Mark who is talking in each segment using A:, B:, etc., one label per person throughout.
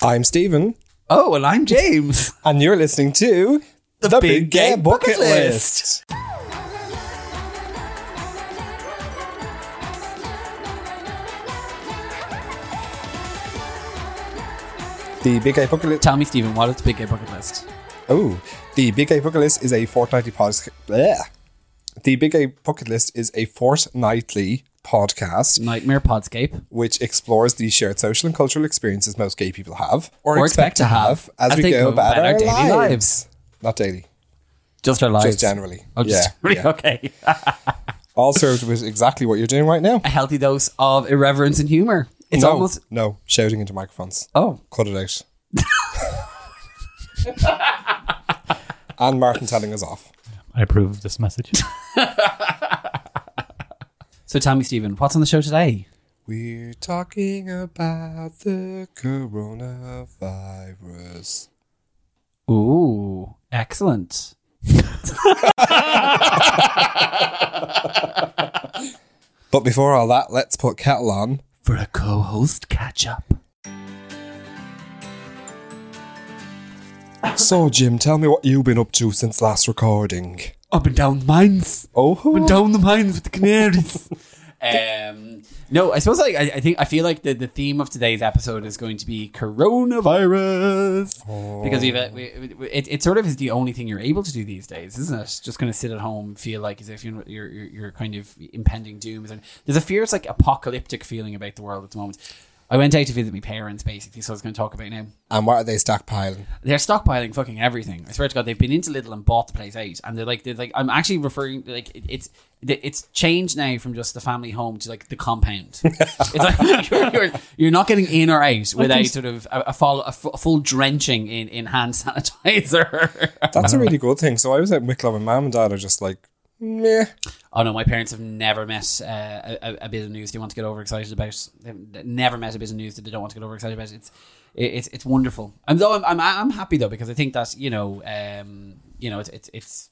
A: I'm Stephen,
B: Oh, and I'm James.
A: and you're listening to The,
B: Big Gay Bucket List.
A: The Big Gay Bucket List.
B: Tell me, Stephen, what is the Big Gay Bucket List?
A: Oh, the Big Gay Bucket List is a fortnightly podcast. The Big Gay Bucket List is a fortnightly podcast
B: Nightmare Podscape.
A: which explores the shared social and cultural experiences most gay people have or,
B: Or
A: expect, to have as, we
B: they
A: go about our,
B: daily
A: lives.
B: lives.
A: Not daily,
B: Just our lives.
A: just generally.
B: Oh, just
A: yeah, yeah.
B: okay.
A: All served with exactly what you're doing right now.
B: A healthy dose of irreverence and humor. It's
A: no,
B: almost.
A: no shouting into microphones.
B: Oh,
A: Cut it out. and Martin telling us off.
C: I approve of this message.
B: so tell me, Stephen, what's on the show today?
A: We're talking about the coronavirus.
B: Ooh, excellent.
A: But before all that, let's put kettle on.
B: For a co-host catch up.
A: So, Jim, tell me what you've been up to since last recording.
B: Up and down the mines.
A: Oh,
B: up and down the mines with the canaries. um, no, I suppose like I, I think I feel like the, the theme of today's episode is going to be coronavirus because we've uh, we, we- it, it sort of is the only thing you're able to do these days, isn't it? Just kind of sit at home, feel like as if you're you're, you're, you're kind of impending doom. There's a fierce like apocalyptic feeling about the world at the moment. I went out to visit my parents basically, so I was going to talk about it now.
A: and what are they stockpiling?
B: They're stockpiling fucking everything. I swear to God, they've been into Lidl and bought the place out, and they're like, they're like, I'm actually referring like it, it's it's changed now from just the family home to like the compound. it's like you're, you're, you're not getting in or out without sort of a, a, full, a full drenching in, in hand sanitizer.
A: That's a really good thing. So I was at Wicklow and mum and dad are just like, meh.
B: oh no, my parents have never met uh, a, a- bit of news they want to get overexcited about. They've never met a bit of news that they don't want to get overexcited about. It's it's it's wonderful. And though I'm, I'm I'm happy though because I think that you know um you know it's it's it's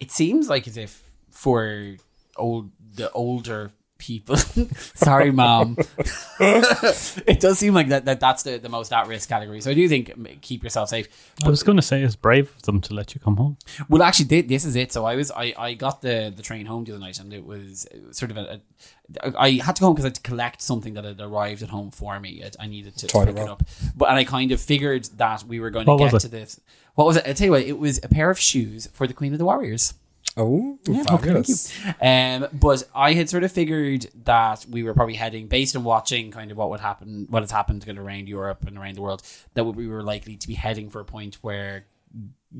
B: it seems like as if for old the older people sorry mom it does seem like that, that that's the, the most at-risk category so i do think keep yourself safe
C: I was going to say it's brave of them to let you come home.
B: well, actually, thi- this is it. So I was, I, I got the the train home the other night, and it was sort of a. a I had to go home because I had to collect something that had arrived at home for me. I, I needed to, to
A: Toilet
B: pick it up, but and I kind of figured that we were going to
C: What was
B: get to this. What was it? I tell you what, it was a pair of shoes for the Queen of the Warriors.
A: Oh,
B: Yeah,
A: fabulous.
B: Um, but I had sort of figured that we were probably heading, based on watching kind of what would happen, what has happened kind of around Europe and around the world, that we were likely to be heading for a point where,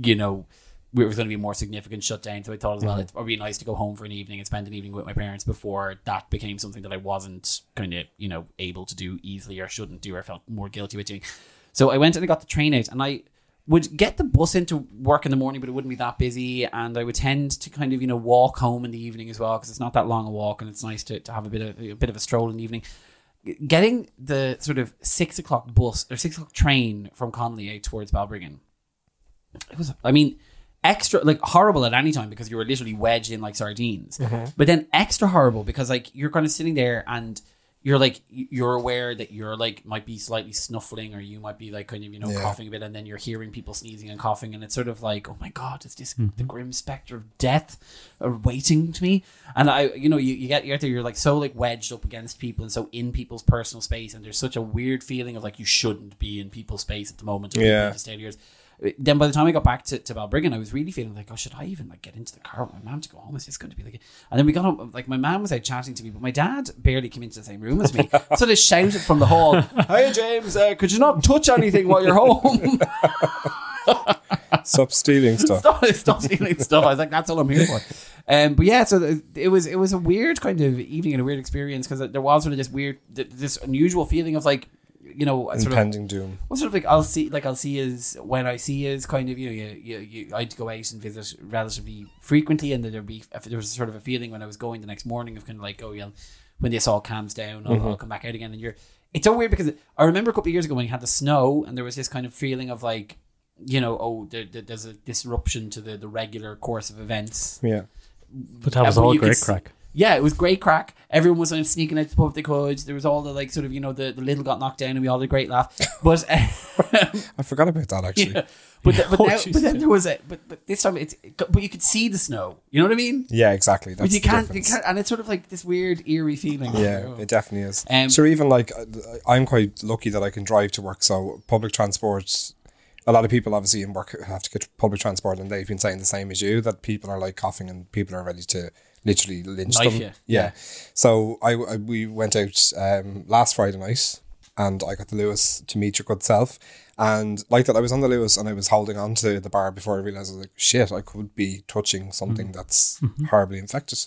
B: you know, we was going to be a more significant shutdown. So I thought as well, it would be nice to go home for an evening and spend an evening with my parents before that became something that I wasn't kind of, you know, able to do easily or shouldn't do or felt more guilty with doing. So I went and I got the train out and I would get the bus into work in the morning, but it wouldn't be that busy. And I would tend to kind of, you know, walk home in the evening as well because it's not that long a walk and it's nice to, to have a bit of a bit of a stroll in the evening. Getting the sort of six o'clock bus or six o'clock train from Connolly towards Balbriggan, it was, I mean, extra like horrible at any time because you were literally wedged in like sardines. Mm-hmm. But then extra horrible because like you're kind of sitting there and you're like you're aware that you're like might be slightly snuffling or you might be like kind of you know
A: Yeah.
B: coughing a bit and then you're hearing people sneezing and coughing and it's sort of like oh my god is this the grim specter of death uh, waiting to me and I you know you, you get you're there you're like so like wedged up against people and so in people's personal space and there's such a weird feeling of like you shouldn't be in people's space at the moment
A: Yeah.
B: people to stay yours then by the time I got back to, to Balbriggan, I was really feeling like, oh, should I even like get into the car with my mom to go home? Is this going to be like? And then we got home, like my mom was out chatting to me, but my dad barely came into the same room as me. so they shouted from the hall, "Hey James, uh, could you not touch anything while you're home?
A: Stop stealing stuff.
B: stop, stop stealing stuff." I was like, "That's all I'm here for." Um, but yeah, so it was it was a weird kind of evening and a weird experience because there was sort of this weird, th- this unusual feeling of like, you know, sort of
A: Impending doom.
B: well, sort of like I'll see, like I'll see is when I see is kind of you know you, you, you I'd go out and visit relatively frequently, and then there'd be if there was sort of a feeling when I was going the next morning of kind of like oh yeah, when this all calms down, I'll, I'll mm-hmm. come back out again, and you're. It's so weird because I remember a couple of years ago when you had the snow, and there was this kind of feeling of like, you know, oh, there, there- there's a disruption to the the regular course of events.
A: Yeah.
C: But that uh, was
B: Yeah,
C: all
B: you
C: great
B: s-
C: crack.
B: Yeah, it was great crack. Everyone was sneaking out to the pub if they could. There was all the like sort of you know the, the Lidl got knocked down and we all had a great laugh. But
A: I forgot about that actually.
B: yeah. but, th- but,
C: Oh,
B: now, but then there was a but but this time it's but you could see the snow. You know what I mean?
A: Yeah, exactly. That's
B: But you can't, you can't, and it's sort of like this weird eerie feeling.
A: Yeah,
B: Oh.
A: it definitely is.
B: Um,
A: sure, even like uh, I'm quite lucky that I can drive to work. So public transport, a lot of people obviously in work have to get public transport, and they've been saying the same as you that people are like coughing and people are ready to literally lynched
B: Knife
A: them.
B: you.
A: Yeah.
B: Yeah.
A: So I, I- we went out um, last Friday night, and I got the Luas to meet your good self. And like that, I was on the Luas and I was holding on to the bar before I realized I was like, shit, I could be touching something hmm. that's mm-hmm. horribly infected.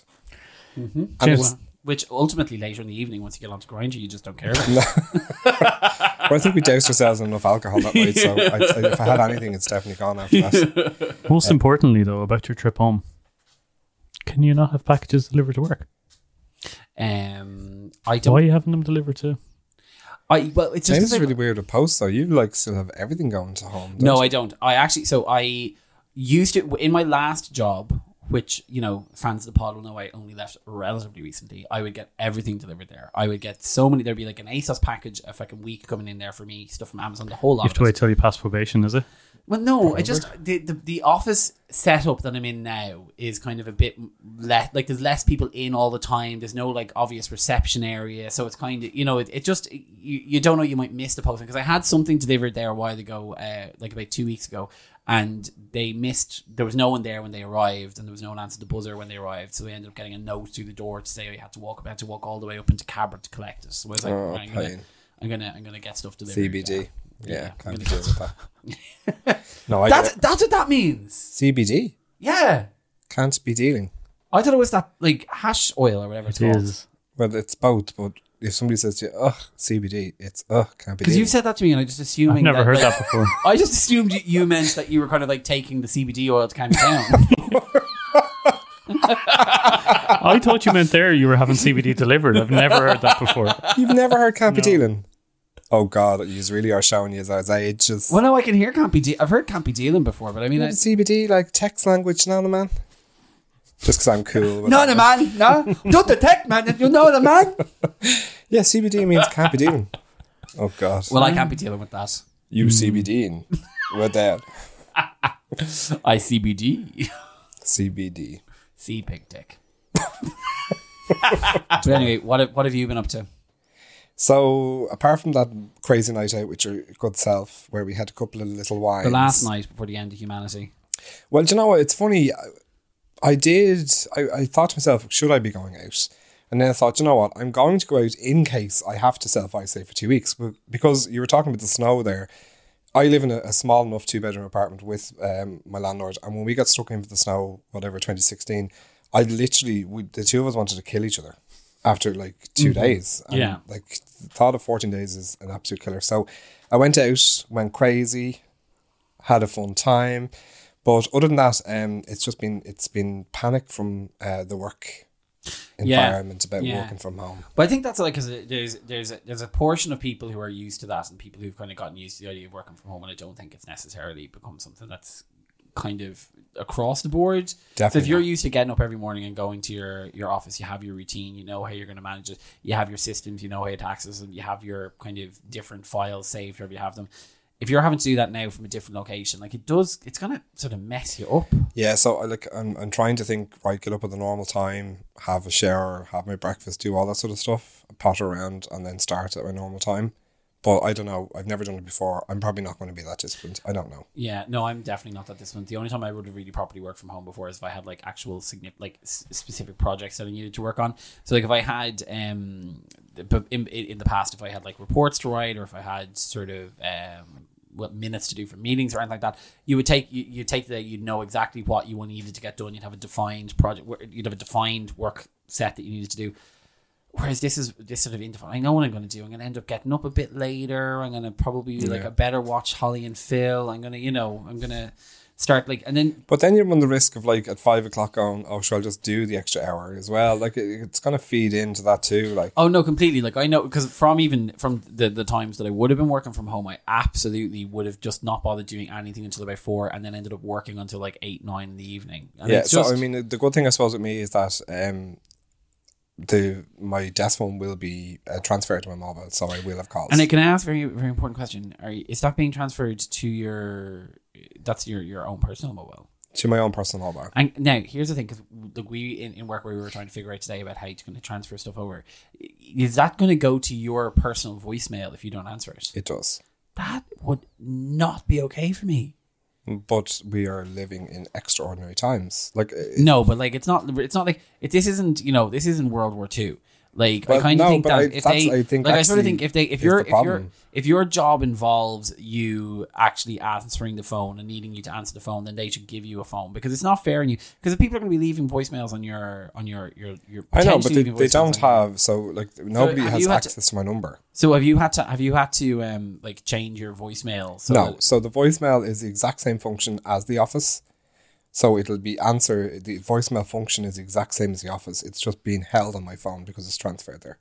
A: Mm-hmm. And
C: Cheers.
A: it's,
B: Which ultimately later in the evening, once you get onto Grindr, you just don't care about.
A: Well, I think we doused ourselves in enough alcohol that night, so I, I, if I had anything, it's definitely gone after that.
C: Most importantly, though, about your trip home, can you not have packages delivered to work?
B: Um, I don't.
C: Why are you having them delivered to?
B: I well, it's just
A: James is really weird with post though. You like still have everything going to home. don't
B: No,
A: you?
B: I don't. I actually, so I used it in my last job, which, you know, fans of the pod will know I only left relatively recently. I would get everything delivered there. I would get so many, there'd be like an ASOS package, a fucking week coming in there for me, stuff from Amazon, the whole lot.
C: You have
B: of
C: to
B: it.
C: wait till you pass probation, is it?
B: Well, no, I just the, the the office setup that I'm in now is kind of a bit less like there's less people in all the time. There's no like obvious reception area, so it's kind of you know it, it just you, you don't know you might miss the posting because I had something delivered there a while ago, uh, like about two weeks ago, and they missed. There was no one there when they arrived, and there was no one answered the buzzer when they arrived, so they ended up getting a note through the door to say I had to walk. I had to walk all the way up into Cabra to collect it. So I was like,
A: Oh,
B: I'm, gonna. I'm gonna I'm gonna get stuff delivered.
A: CBD. Yeah,
B: Yeah,
A: can't
B: I'm
A: be dealing with that. no, I
B: That's
A: get
B: that's what that means.
A: CBD.
B: Yeah.
A: Can't be dealing.
B: I thought it was that like hash oil or whatever it's called.
C: is.
A: Well, it's both, but if somebody says to you, ugh, CBD, it's ugh, can't be
B: Because
A: dealing.
B: you said that to me, and I just assuming
C: I've never
B: that,
C: heard
B: like,
C: that before.
B: I just assumed you- you meant that you were kind of like taking the CBD oil to calm you down.
C: I thought you meant there you were having CBD delivered. I've never heard that before.
A: You've never heard can't be dealing? Oh, God, you really are showing you as ages.
B: well, no, I can hear can't. De- I've heard can't dealing before, but I mean, I,
A: CBD, like text language, no, no, man. Just because I'm cool. with
B: no, the man, no, don't detect, man. You know the man.
A: Yeah, CBD means can't dealing. Oh, God.
B: Well, I mm. can't be dealing with that.
A: you CBD with that.
B: I CBD,
A: CBD.
B: C pig dick. but anyway, what have, what have you been up to?
A: So, apart from that crazy night out with your good self, where we had a couple of little wines.
B: The last night before the end of humanity.
A: Well, do you know what? It's funny. I, did. I, I thought to myself, should I be going out? And then I thought, you know what? I'm going to go out in case I have to self isolate for two weeks. But because you were talking about the snow there, I live in a, a small enough two bedroom apartment with um, my landlord. And when we got stuck into the snow, whatever, 2016, I literally, we, the two of us wanted to kill each other after like 2 days. And,
B: Yeah.
A: Like, the thought of 14 days is an absolute killer. So I went out, went crazy, had a fun time. But other than that, um, it's just been it's been panic from uh, the work
B: Yeah.
A: environment about
B: Yeah.
A: working from home.
B: But I think that's like because there's there's a, there's a portion of people who are used to that and people who've kind of gotten used to the idea of working from home, and I don't think it's necessarily become something that's kind of across the board. So if you're used to getting up every morning and going to your your office, you have your routine, you know how you're going to manage it, you have your systems, you know how you taxes, and you have your kind of different files saved wherever you have them. If you're having to do that now from a different location, like it does, it's gonna sort of mess you up.
A: Yeah, so I like I'm I'm trying to think right, get up at the normal time, have a shower, have my breakfast, do all that sort of stuff, potter around, and then start at my normal time. But I don't know. I've never done it before. I'm probably not going to be that disciplined. I don't know.
B: Yeah, no, I'm definitely not that disciplined. The only time I would have really properly worked from home before is if I had like actual significant, like s- specific projects that I needed to work on. So like if I had, um, the- in, in the past, if I had like reports to write or if I had sort of um, what minutes to do for meetings or anything like that, you would take you you take that you'd know exactly what you needed to get done. You'd have a defined project. You'd have a defined work set that you needed to do. Whereas this is this sort of indefinite. I know what I'm going to do. I'm going to end up getting up a bit later. I'm going to probably like
A: Yeah.
B: a better watch Holly and Phil. I'm going to you know I'm going to start like and then
A: But then you run the risk of like at five o'clock going, oh, sure, I'll just do the extra hour as well. Like it, it's going to feed into that too. Like
B: oh no completely like I know because from even from the the times that I would have been working from home, I absolutely would have just not bothered doing anything until about four, and then ended up working until like eight nine in the evening. And
A: yeah.
B: it's
A: So I mean, the good thing I suppose with me is that um, the my desk phone will be uh, transferred to my mobile, so I will have calls.
B: And I can ask a very very important question: Are you, is that being transferred to your? That's your your own personal mobile.
A: to my own personal mobile.
B: And now here's the thing: because we in, in work where we were trying to figure out today about how you're going to transfer stuff over, is that going to go to your personal voicemail if you don't answer it?
A: It does.
B: That would not be okay for me.
A: But we are living in extraordinary times. Like, uh,
B: No, but like it's not. It's not like it, this isn't. You know, this isn't World War Two. Like I kind of
A: no,
B: think that
A: I-
B: if they,
A: I think
B: like I sort of think if they, if
A: is
B: you're
A: the
B: if your if your job involves you actually answering the phone and needing you to answer the phone, then they should give you a phone because it's not fair on you. Because if people are going to be leaving voicemails on your on your your your,
A: I know, but they, they don't have. So, like, nobody
B: have
A: has
B: had to-
A: access to my number.
B: So have you had to have you had to um like change your voicemail? So
A: no.
B: that-
A: So the voicemail is the exact same function as the office. So it'll be answer. The voicemail function is the exact same as the office. It's just being held on my phone because it's transferred there.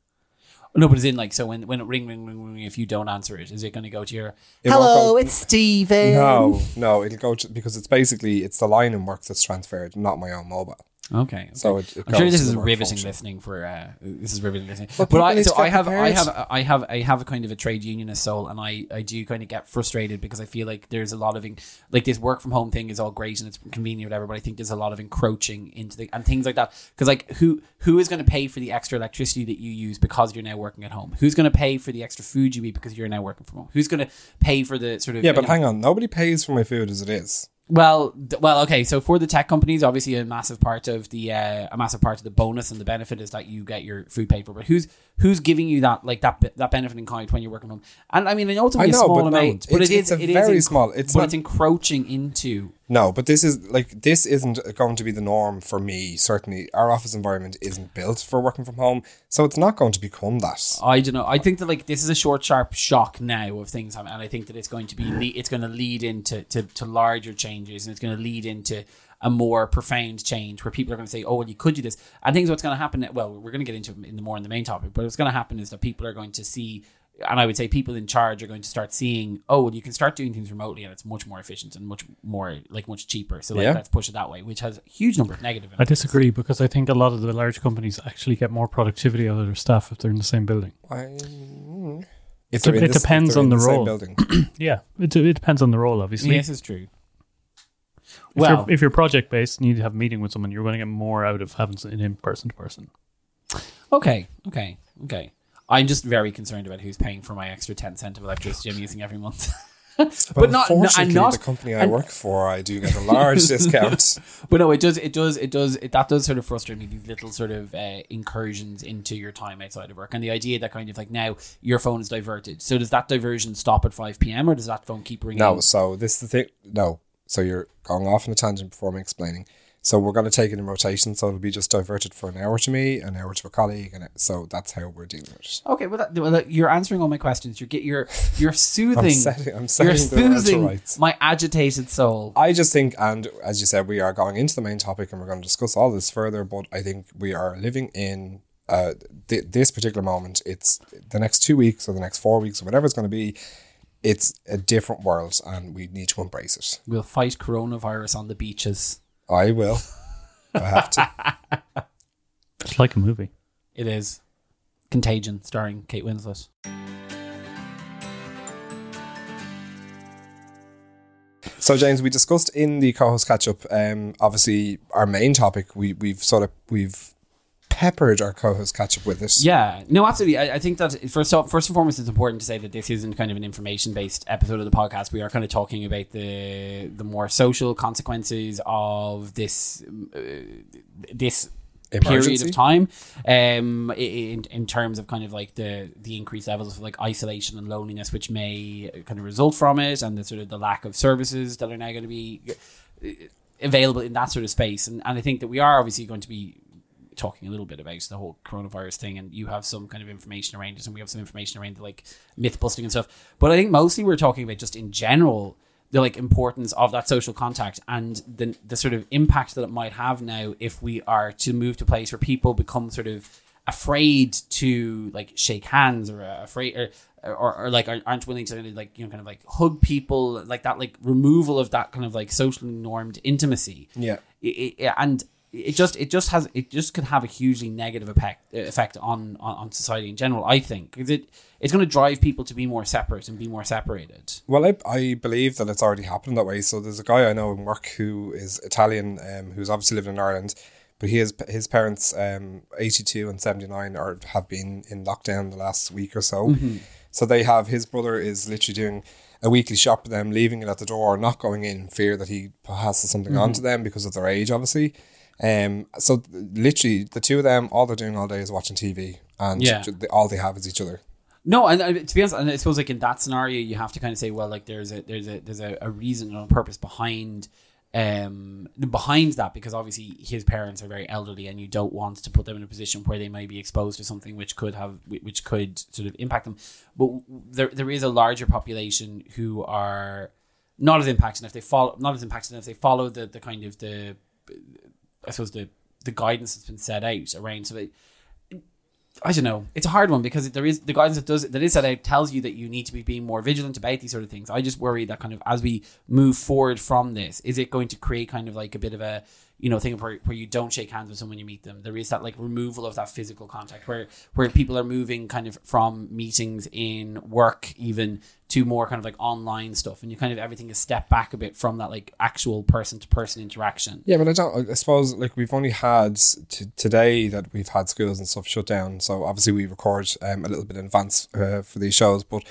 B: no, but it's in like so when when it ring ring ring ring if you don't answer it, is it going to go to your
A: It
B: hello?
A: go-
B: it's Steven.
A: No, no, it'll go to, because it's basically it's the line in work that's transferred, not my own mobile.
B: Okay.
A: So it, it
B: I'm sure this is riveting
A: function.
B: listening for uh, this is riveting listening.
A: But
B: but I so I have I have I have I have a kind of a trade unionist soul, and I I do kind of get frustrated because I feel like there's a lot of like this work from home thing is all great and it's convenient whatever, but I think there's a lot of encroaching into the and things like that because like who who is going to pay for the extra electricity that you use because you're now working at home? Who's going to pay for the extra food you eat because you're now working from home? Who's going to pay for the sort of
A: Yeah, but
B: know-
A: hang on, nobody pays for my food as it is.
B: Well, th- well, okay. So for the tech companies, obviously a massive part of the uh, a massive part of the bonus and the benefit is that you get your food paid for. But who's who's giving you that like that be- that benefit in kind when you're working from home? And I mean, I know it's only
A: I know,
B: a small
A: but no,
B: amount, but
A: it's-
B: it is
A: it's a
B: it is
A: very
B: enc-
A: small- it's
B: but
A: not-
B: it's encroaching into.
A: No, but this is like this isn't going to be the norm for me. Certainly, our office environment isn't built for working from home, so it's not going to become that.
B: I don't know. I think that like this is a short, sharp shock now of things, and I think that it's going to be it's going to lead into to, to larger changes, and it's going to lead into a more profound change where people are going to say, "Oh, well, you could do this." I think what's going to happen. Well, we're going to get into it in the more in the main topic, but what's going to happen is that people are going to see. And I would say people in charge are going to start seeing, oh, well, you can start doing things remotely, and it's much more efficient and much more like much cheaper. So like,
A: Yeah.
B: let's push it that way, which has a huge number of negative.
C: I disagree because I think a lot of the large companies actually get more productivity out of their staff if they're in the same building. Mm.
A: I,
C: It
A: if they're in
C: de- it
A: this-
C: depends
A: they're
C: on
A: in
C: the role.
A: Building.
C: Yeah, it, it depends on the role, obviously.
B: Yes, is true.
C: If,
B: Well,
C: you're, if you're project based and you need to have a meeting with someone, you're going to get more out of having it in person to person.
B: Okay, okay, okay. I'm just very concerned about who's paying for my extra ten cent of electricity I'm using every month.
A: But,
B: not- no,
A: unfortunately,
B: not-
A: the company I
B: and-
A: work for, I do get a large discount.
B: but no, it does, it does, it does, it, that does sort of frustrate me. These little sort of uh, incursions into your time outside of work, and the idea that kind of like now your phone is diverted. So does that diversion stop at five p.m. or does that phone keep ringing?
A: No, so this is the thing. No, so you're going off on a tangent before me explaining. So we're going to take it in rotation. So it'll be just diverted for an hour to me, an hour to a colleague, and it, so that's how we're dealing with it.
B: Okay, well, that, well that- you're answering all my questions. You're get you're you're soothing.
A: I'm setting, I'm
B: you're
A: setting the
B: soothing
A: rights.
B: my agitated soul.
A: I just think, and as you said, we are going into the main topic, and we're going to discuss all this further. But I think we are living in uh, th- this particular moment. It's the next two weeks or the next four weeks or whatever it's going to be. It's a different world, and we need to embrace it.
B: We'll fight coronavirus on the beaches.
A: I will. I have to.
C: It's like a movie.
B: It is Contagion, starring Kate Winslet.
A: So, James, we discussed in the co-host catch-up. Um, obviously, our main topic. We we've sort of we've peppered our co-host catch-up with this.
B: Yeah, no, absolutely. I, I think that first, off, first and foremost, it's important to say that this isn't kind of an information-based episode of the podcast. We are kind of talking about the the more social consequences of this uh, this period of time um in, in terms of kind of like the the increased levels of like isolation and loneliness which may kind of result from it and the sort of the lack of services that are now going to be uh, available in that sort of space and, and i think that we are obviously going to be talking a little bit about the whole coronavirus thing and you have some kind of information around it and we have some information around the like myth busting and stuff but i think mostly we're talking about just in general the like importance of that social contact and the the sort of impact that it might have now if we are to move to a place where people become sort of afraid to like shake hands or uh, afraid or, or, or like aren't- willing to like you know kind of like hug people like that like removal of that kind of like socially normed intimacy
A: Yeah.
B: I- I- and it just it just has it just can have a hugely negative effect effect on on, on society in general. I think because it it's going to drive people to be more separate and be more separated.
A: Well, I, I believe that it's already happened that way. So there's a guy I know in work who is Italian, um, who's obviously living in Ireland, but he has his parents, um, 82 and 79, are have been in lockdown the last week or so. So they have his brother is literally doing a weekly shop with them, leaving it at the door, not going in, fear that he passes something on to them because of their age, obviously. Um, so literally, the two of them, all they're doing all day is watching TV, and
B: Yeah.
A: ju- all they have is each other.
B: No, and to be honest, and I suppose like in that scenario, you have to kind of say, well, like there's a there's a there's a, a reason and a purpose behind um behind that because obviously his parents are very elderly and you don't want to put them in a position where they may be exposed to something which could have which could sort of impact them but there there is a larger population who are not as impacted if they follow not as impacted if they follow the the kind of the I suppose the the guidance that's been set out around so I don't know. It's a hard one because there is the guidance that does that is set out tells you that you need to be being more vigilant about these sort of things. I just worry that kind of as we move forward from this, is it going to create kind of like a bit of a you know thing where, where you don't shake hands with someone you meet them. There is that like removal of that physical contact where where people are moving kind of from meetings in work even to more kind of like online stuff, and you kind of everything is stepped back a bit from that like actual person to person interaction.
A: Yeah, but I don't. I suppose like we've only had t- today that we've had schools and stuff shut down. So obviously we record um, a little bit in advance uh, for these shows. But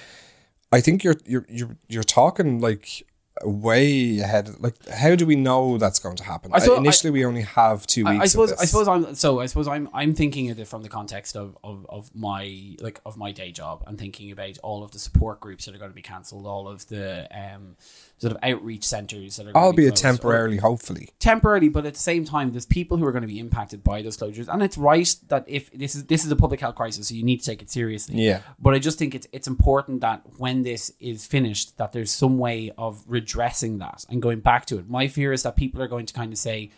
A: I think you're you're you're you're talking like way ahead. Like, how do we know that's going to happen?
B: I suppose-
A: Initially, we only have two weeks.
B: I, I suppose I suppose I'm so I suppose I'm I'm thinking of it from the context of, of, of my like of my day job and thinking about all of the support groups that are going to be cancelled, all of the um sort of outreach centres that are going to be
A: albeit
B: closed, or-
A: temporarily, hopefully.
B: temporarily, but at the same time, there's people who are going to be impacted by those closures, and it's right that if this is this is a public health crisis, so you need to take it seriously.
A: Yeah.
B: But I just think it's it's important that when this is finished, that there's some way of redressing that and going back to it. My fear is that people are going to kind of say,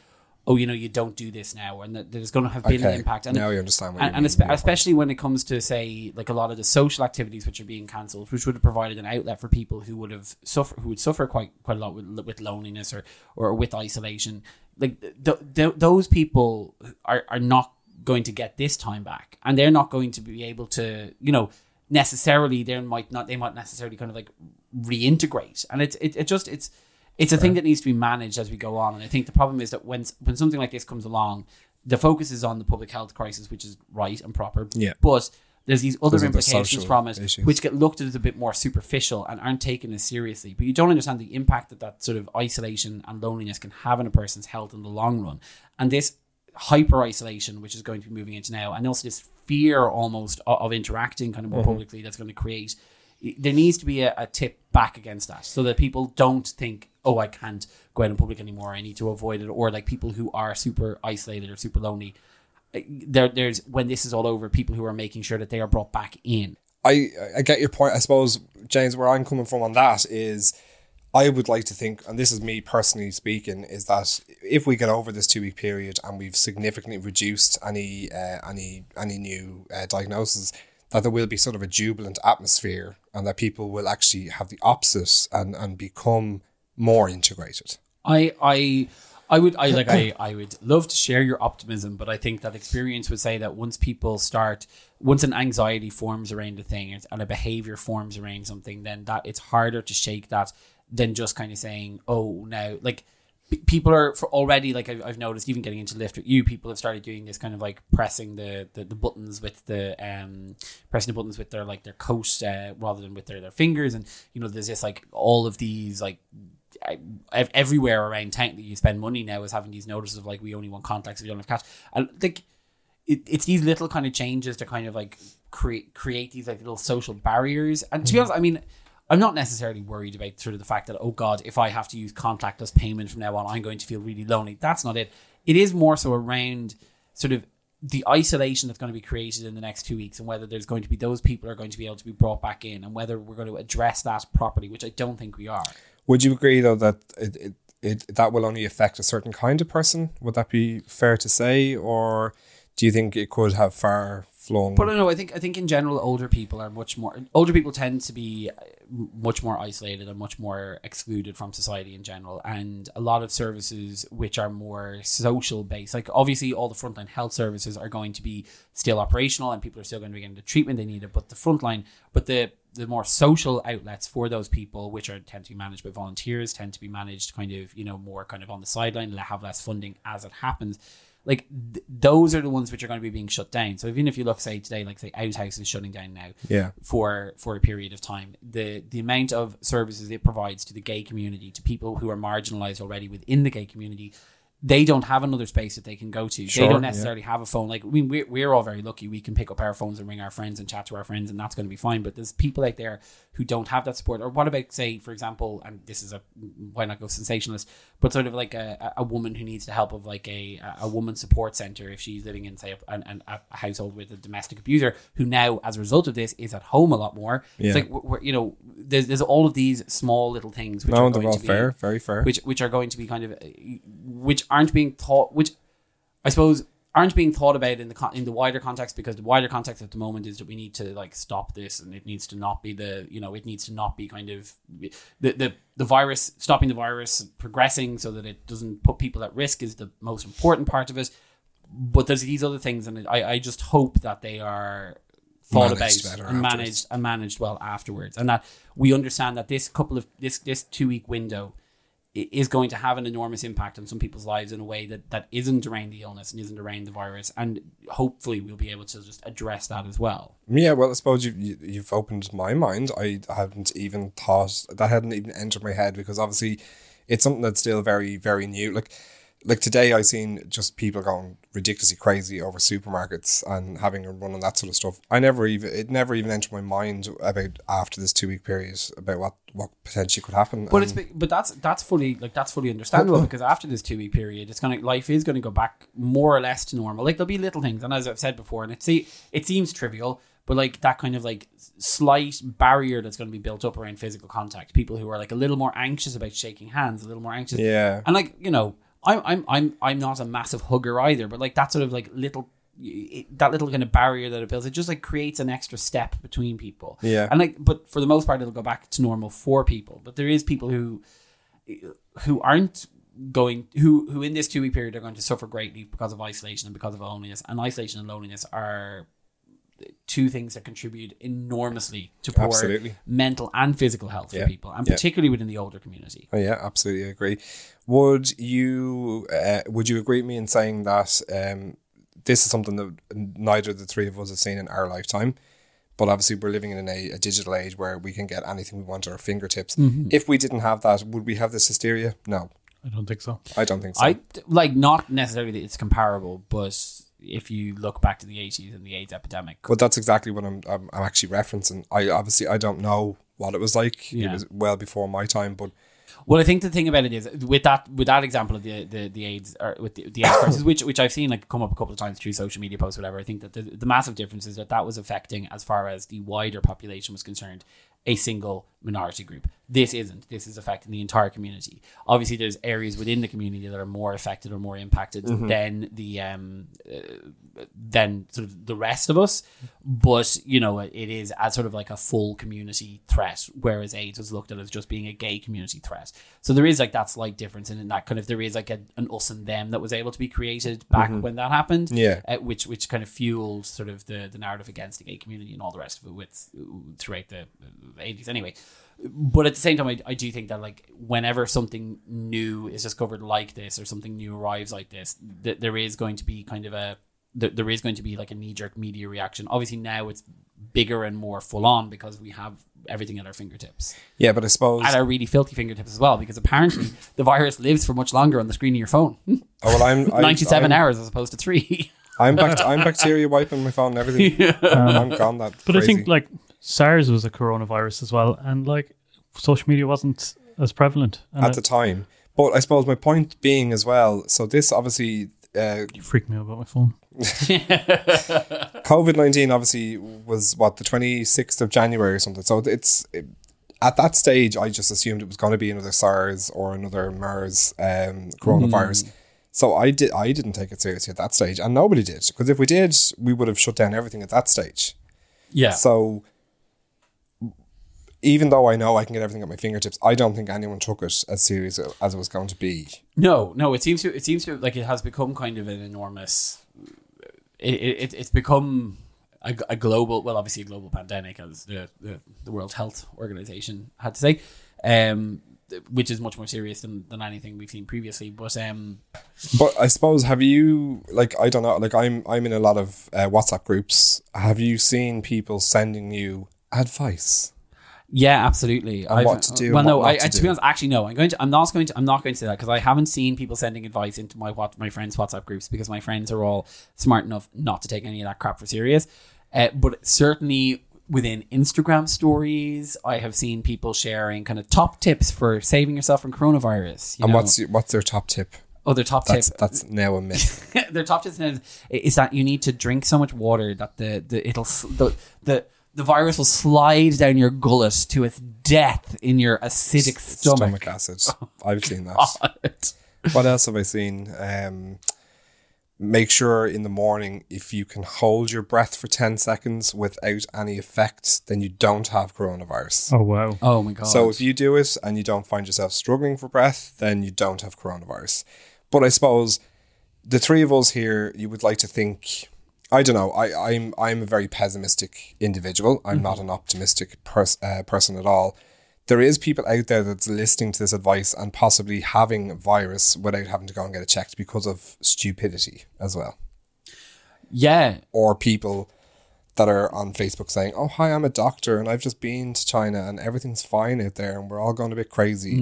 B: "Oh, you know, you don't do this now," and that there's going to have been an impact. And
A: now you understand what
B: and,
A: you
B: and
A: mean, yeah.
B: especially when it comes to say like a lot of the social activities which are being cancelled, which would have provided an outlet for people who would have suffer who would suffer quite quite a lot with, with loneliness or or with isolation. Like th- th- those people are are not going to get this time back, and they're not going to be able to you know necessarily they might not they might necessarily kind of like reintegrate, and it's it, it just it's it's a thing that needs to be managed as we go on. And I think the problem is that when when something like this comes along, the focus is on the public health crisis, which is right and proper.
A: Yeah.
B: But there's these other implications from it,
A: issues.
B: which get looked at as a bit more superficial and aren't taken as seriously. But you don't understand the impact that that sort of isolation and loneliness can have on a person's health in the long run. And this hyper isolation, which is going to be moving into now, and also this fear almost of, of interacting kind of more publicly, that's going to create. There needs to be a, a tip back against that, so that people don't think, "Oh, I can't go out in public anymore. I need to avoid it," or like people who are super isolated or super lonely there there's when this is all over people who are making sure that they are brought back in
A: I I get your point. I suppose James, where I'm coming from on that is, I would like to think, and this is me personally speaking, is that if we get over this two week period and we've significantly reduced any uh, any any new uh, diagnoses, that there will be sort of a jubilant atmosphere, and that people will actually have the opposite and and become more integrated.
B: i i i would i like i i would love to share your optimism but i think that experience would say that once people start once an anxiety forms around a thing and a behavior forms around something then that it's harder to shake that than just kind of saying oh now like people are already like I've, I've noticed even getting into lift with you people have started doing this kind of like pressing the the, the buttons with the um pressing the buttons with their like their coat uh, rather than with their, their fingers and you know there's this like all of these like ev- everywhere around town that you spend money now is having these notices of like we only want contacts if you don't have cash. And like it, it's these little kind of changes to kind of like create create these like little social barriers. And to be mm. honest I mean I'm not necessarily worried about sort of the fact that oh god if I have to use contactless payment from now on I'm going to feel really lonely. That's not it. It is more so around sort of the isolation that's going to be created in the next two weeks and whether there's going to be those people are going to be able to be brought back in and whether we're going to address that properly which I don't think we are
A: Would you agree though that it, it, it that will only affect a certain kind of person? Would that be fair to say, or do you think it could have far flung.
B: But I know. I think I think in general, older people are much more. Older people tend to be uh, much more isolated and much more excluded from society in general. And a lot of services which are more social based, like obviously all the frontline health services are going to be still operational, and people are still going to be getting the treatment they needed. But the frontline, but the the more social outlets for those people, which are tend to be managed by volunteers, tend to be managed kind of you know more kind of on the sideline, have less funding as it happens like th- those are the ones which are going to be being shut down. So even if you look, say today, like say Outhouse is shutting down now,
A: Yeah.
B: for for a period of time, the the amount of services it provides to the gay community, to people who are marginalized already within the gay community, they don't have another space that they can go to.
A: Sure,
B: they don't
A: yeah.
B: necessarily have a phone. Like I mean, we're we're all very lucky. We can pick up our phones and ring our friends and chat to our friends, and that's going to be fine. But there's people out there who don't have that support. Or what about say, for example, and this is a why not go sensationalist, but sort of like a, a woman who needs the help of like a a woman support center if she's living in say a, an, a household with a domestic abuser who now as a result of this is at home a lot more.
A: Yeah.
B: It's like we're, you know there's there's all of these small little things which
A: No,
B: are going to be
A: fair, very fair.
B: which which are going to be kind of which aren't being thought which I suppose aren't being thought about in the con- in the wider context because the wider context at the moment is that we need to like stop this and it needs to not be the you know it needs to not be kind of the the the virus stopping the virus progressing so that it doesn't put people at risk is the most important part of it but there's these other things and I I just hope that they are thought
A: Managed
B: about and
A: afterwards.
B: managed and managed well afterwards and that we understand that this couple of this this two week window is going to have an enormous impact on some people's lives in a way that that isn't around the illness and isn't around the virus and hopefully we'll be able to just address that as well
A: Yeah, well, I suppose you've, you've opened my mind. I hadn't even thought that hadn't even entered my head because obviously it's something that's still very very new. Like like today, I've seen just people going ridiculously crazy over supermarkets and having a run on that sort of stuff. I never even it never even entered my mind about after this two week period about what what potentially could happen.
B: but
A: And-
B: it's um, but that's that's fully like that's fully understandable because after this two week period it's gonna life is gonna go back more or less to normal like there'll be little things and as I've said before and it see it seems trivial but like that kind of like slight barrier that's going to be built up around physical contact people who are like a little more anxious about shaking hands a little more anxious
A: yeah,
B: And like you know, I'm I'm I'm I'm not a massive hugger either, but like that sort of like little. It, that little kind of barrier that it builds, it just like creates an extra step between people.
A: Yeah.
B: and like, but for the most part, it'll go back to normal for people. But there is people who who aren't going who who in this two week period are going to suffer greatly because of isolation and because of loneliness. And isolation and loneliness are two things that contribute enormously to poor
A: Absolutely.
B: mental and physical health
A: Yeah.
B: for people, and
A: Yeah.
B: particularly within the older community.
A: Oh yeah, absolutely agree. Would you uh, would you agree with me in saying that um, this is something that neither of the three of us have seen in our lifetime? But obviously, we're living in a, a digital age where we can get anything we want at our fingertips. If we didn't have that, would we have this hysteria? No,
C: I don't think so.
A: I don't think so.
B: I like not necessarily that it's comparable, but if you look back to the eighties and the AIDS epidemic,
A: but that's exactly what I'm, I'm I'm actually referencing. I obviously I don't know what it was like. It was well before my time, but
B: well, I think the thing about it is with that with that example of the the, the AIDS or with the, the AIDS crisis, which which I've seen like come up a couple of times through social media posts, whatever. I think that the, the massive difference is that that was affecting as far as the wider population was concerned. A single minority group. This isn't. This is affecting the entire community. Obviously, there's areas within the community that are more affected or more impacted than the um, uh, than sort of the rest of us. But you know, it is as sort of like a full community threat, whereas AIDS was looked at as just being a gay community threat. So there is like that slight difference in that kind of there is like a, an us and them that was able to be created back when that happened.
A: Yeah.
B: uh, which which kind of fueled sort of the the narrative against the gay community and all the rest of it with throughout the eighties anyway. But at the same time, I, I do think that like whenever something new is discovered like this or something new arrives like this, th- there is going to be kind of a th- there is going to be like a knee jerk media reaction. Obviously now it's bigger and more full on because we have everything at our fingertips
A: yeah, but I suppose
B: at our really filthy fingertips as well because apparently the virus lives for much longer on the screen of your phone
A: oh, well, I'm I,
B: 97
A: I'm,
B: hours as opposed to three
A: I'm back. I'm bacteria wiping my phone and everything. yeah I'm gone. That.
C: But I think like SARS was a coronavirus as well, and like social media wasn't as prevalent. And
A: at the time. But I suppose my point being as well. So this obviously, uh,
C: it freaked me out about my phone.
A: COVID nineteen obviously was what the twenty sixth of January or something. So it's it, at that stage, I just assumed it was going to be another SARS or another MERS um, coronavirus. So I did. I didn't take it seriously at that stage, and nobody did. Because if we did, we would have shut down everything at that stage.
B: Yeah.
A: So even though I know I can get everything at my fingertips, I don't think anyone took it as serious as it was going to be.
B: No, no. It seems to. It seems to like it has become kind of an enormous. It, it it's become a, a global. Well, obviously a global pandemic, as the the, the World Health Organization had to say, um, which is much more serious than, than anything we've seen previously. But um,
A: But I suppose have you like I don't know like I'm I'm in a lot of uh, WhatsApp groups. Have you seen people sending you advice?
B: Yeah, absolutely.
A: And what to do
B: Well, no. I,
A: to
B: I, to be honest, actually, no. I'm going to. I'm not going to. I'm not going to say that because I haven't seen people sending advice into my what my friends' WhatsApp groups because my friends are all smart enough not to take any of that crap for serious. Uh, but certainly within Instagram stories, I have seen people sharing kind of top tips for saving yourself from coronavirus. You
A: And
B: know?
A: what's your- what's their top tip?
B: oh, their top
A: That's
B: tip?
A: that's now a myth.
B: their top tip is, is that you need to drink so much water that the, the it'll the, the the virus will slide down your gullet to its death in your acidic stomach.
A: Stomach acid. I've seen that. What else have I seen? Um, make sure in the morning if you can hold your breath for ten seconds without any effect, then you don't have coronavirus.
C: Oh wow.
B: Oh my god!
A: So if you do it and you don't find yourself struggling for breath, then you don't have coronavirus. But I suppose the three of us here, you would like to think. I don't know. I, I'm I'm a very pessimistic individual. I'm not an optimistic pers- uh, person at all. There is people out there that's listening to this advice and possibly having a virus without having to go and get it checked because of stupidity as well,
B: yeah,
A: or people that are on Facebook saying, "Oh, hi, I'm a doctor and I've just been to China and everything's fine out there and we're all going a bit crazy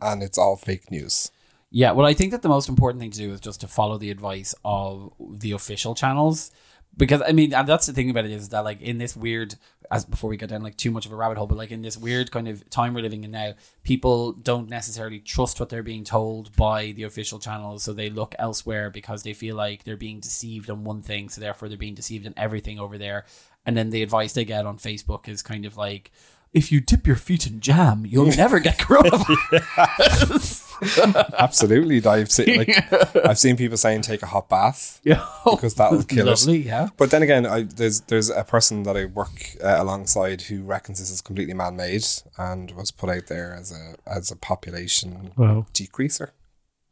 A: and it's all fake news."
B: yeah. Well, I think that the most important thing to do is just to follow the advice of the official channels. Because I mean, and that's the thing about it is that like in this weird, as before we get down like too much of a rabbit hole, but like in this weird kind of time we're living in now, people don't necessarily trust what they're being told by the official channels, so they look elsewhere because they feel like they're being deceived on one thing, so therefore they're being deceived in everything over there. And then the advice they get on Facebook is kind of like, if you dip your feet in jam, you'll never get coronavirus.
A: Absolutely, I've seen like I've seen people saying take a hot bath
B: yeah,
A: because that'll kill
B: lovely.
A: it.
B: Yeah.
A: But then again, I, there's there's a person that I work uh, alongside who reckons this is completely man made and was put out there as a as a population
C: Wow.
A: decreaser.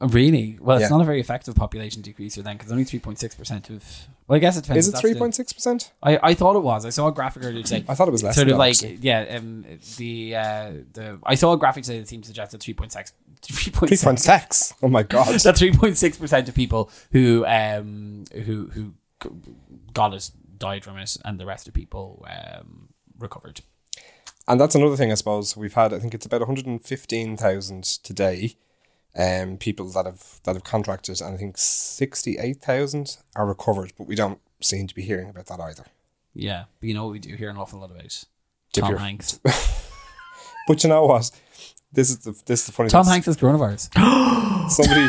B: Oh, Really? Well, it's
A: Yeah.
B: not a very effective population decreaser then, because only three point six percent of. Well, I guess it depends.
A: Is it
B: that's the-
A: three point six percent?
B: I, I thought it was. I saw a graphic earlier today.
A: I thought it was less.
B: sort
A: than
B: of
A: that,
B: like
A: actually.
B: yeah, um, the uh, the I saw a graphic today that seemed to suggest that three point six. Three point
A: three point six. Oh my god!
B: that three point six percent of people who um who who g- got it died from it, and the rest of people um recovered.
A: And that's another thing, I suppose. We've had, I think it's about 115,000 today, um, people that have that have contracted, and I think 68,000 are recovered, but we don't seem to be hearing about that either.
B: Yeah, but you know what we do hear an awful lot about
A: Dip
B: Tom
A: your-
B: Hanks.
A: But you know what? This is the this is the funny thing.
B: Tom
A: thing.
B: Hanks has coronavirus.
A: Somebody,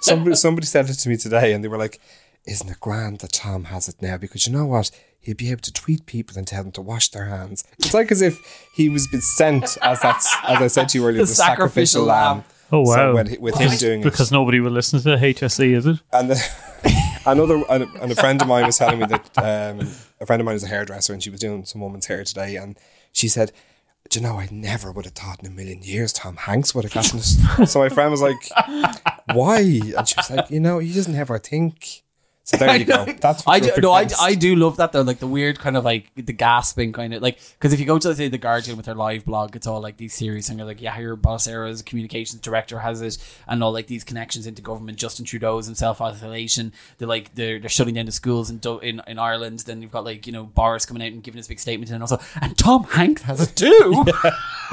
A: somebody, somebody said it to me today, and they were like, "Isn't it grand that Tom has it now? Because you know what." He'd be able to tweet people and tell them to wash their hands. It's like as if he was been sent as that's as I said to you earlier,
B: The
A: the, sacrificial,
B: sacrificial
A: lamb.
B: lamb.
C: Oh wow.
A: So with, with him doing it,
C: because nobody will listen to HSE, is it?
A: and the, another and a, and a friend of mine was telling me that um, a friend of mine is a hairdresser and she was doing some woman's hair today and she said do you know I never would have thought in a million years Tom Hanks would have gotten this so my friend was like why and she was like you know he doesn't ever think so there you go that's
B: I do, no, I. I do love that though, like the weird kind of like the gasping kind of like because if you go to say the Guardian with their live blog, it's all like these series and you're like, yeah, your boss Sarah's communications director has it, and all like these connections into government. Justin Trudeau's in self isolation. They're like they're they're shutting down the schools in in in Ireland. Then you've got like you know Boris coming out and giving his big statement, and also and Tom Hanks has it too.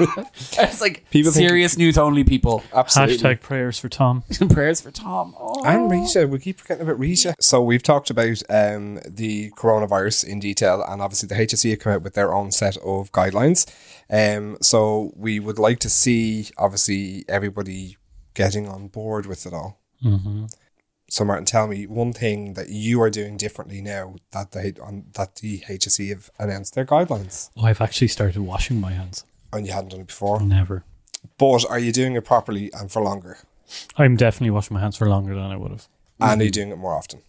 B: it's like
A: People think-
B: serious news only people.
A: absolutely
C: Hashtag prayers for Tom.
B: Prayers for Tom. Oh.
A: And Risha, we keep forgetting about Risha. So we've talked about um, the coronavirus in detail, and obviously the HSE have come out with their own set of guidelines. Um, so we would like to see, obviously, everybody getting on board with it all.
C: Mm-hmm.
A: So Martin, tell me one thing that you are doing differently now that they on that the HSE have announced their guidelines,
C: Oh, I've actually started washing my hands.
A: and you hadn't done it before.
C: Never.
A: But are you doing it properly and for longer?
C: I'm definitely washing my hands for longer than I would have.
A: And are you doing it more often?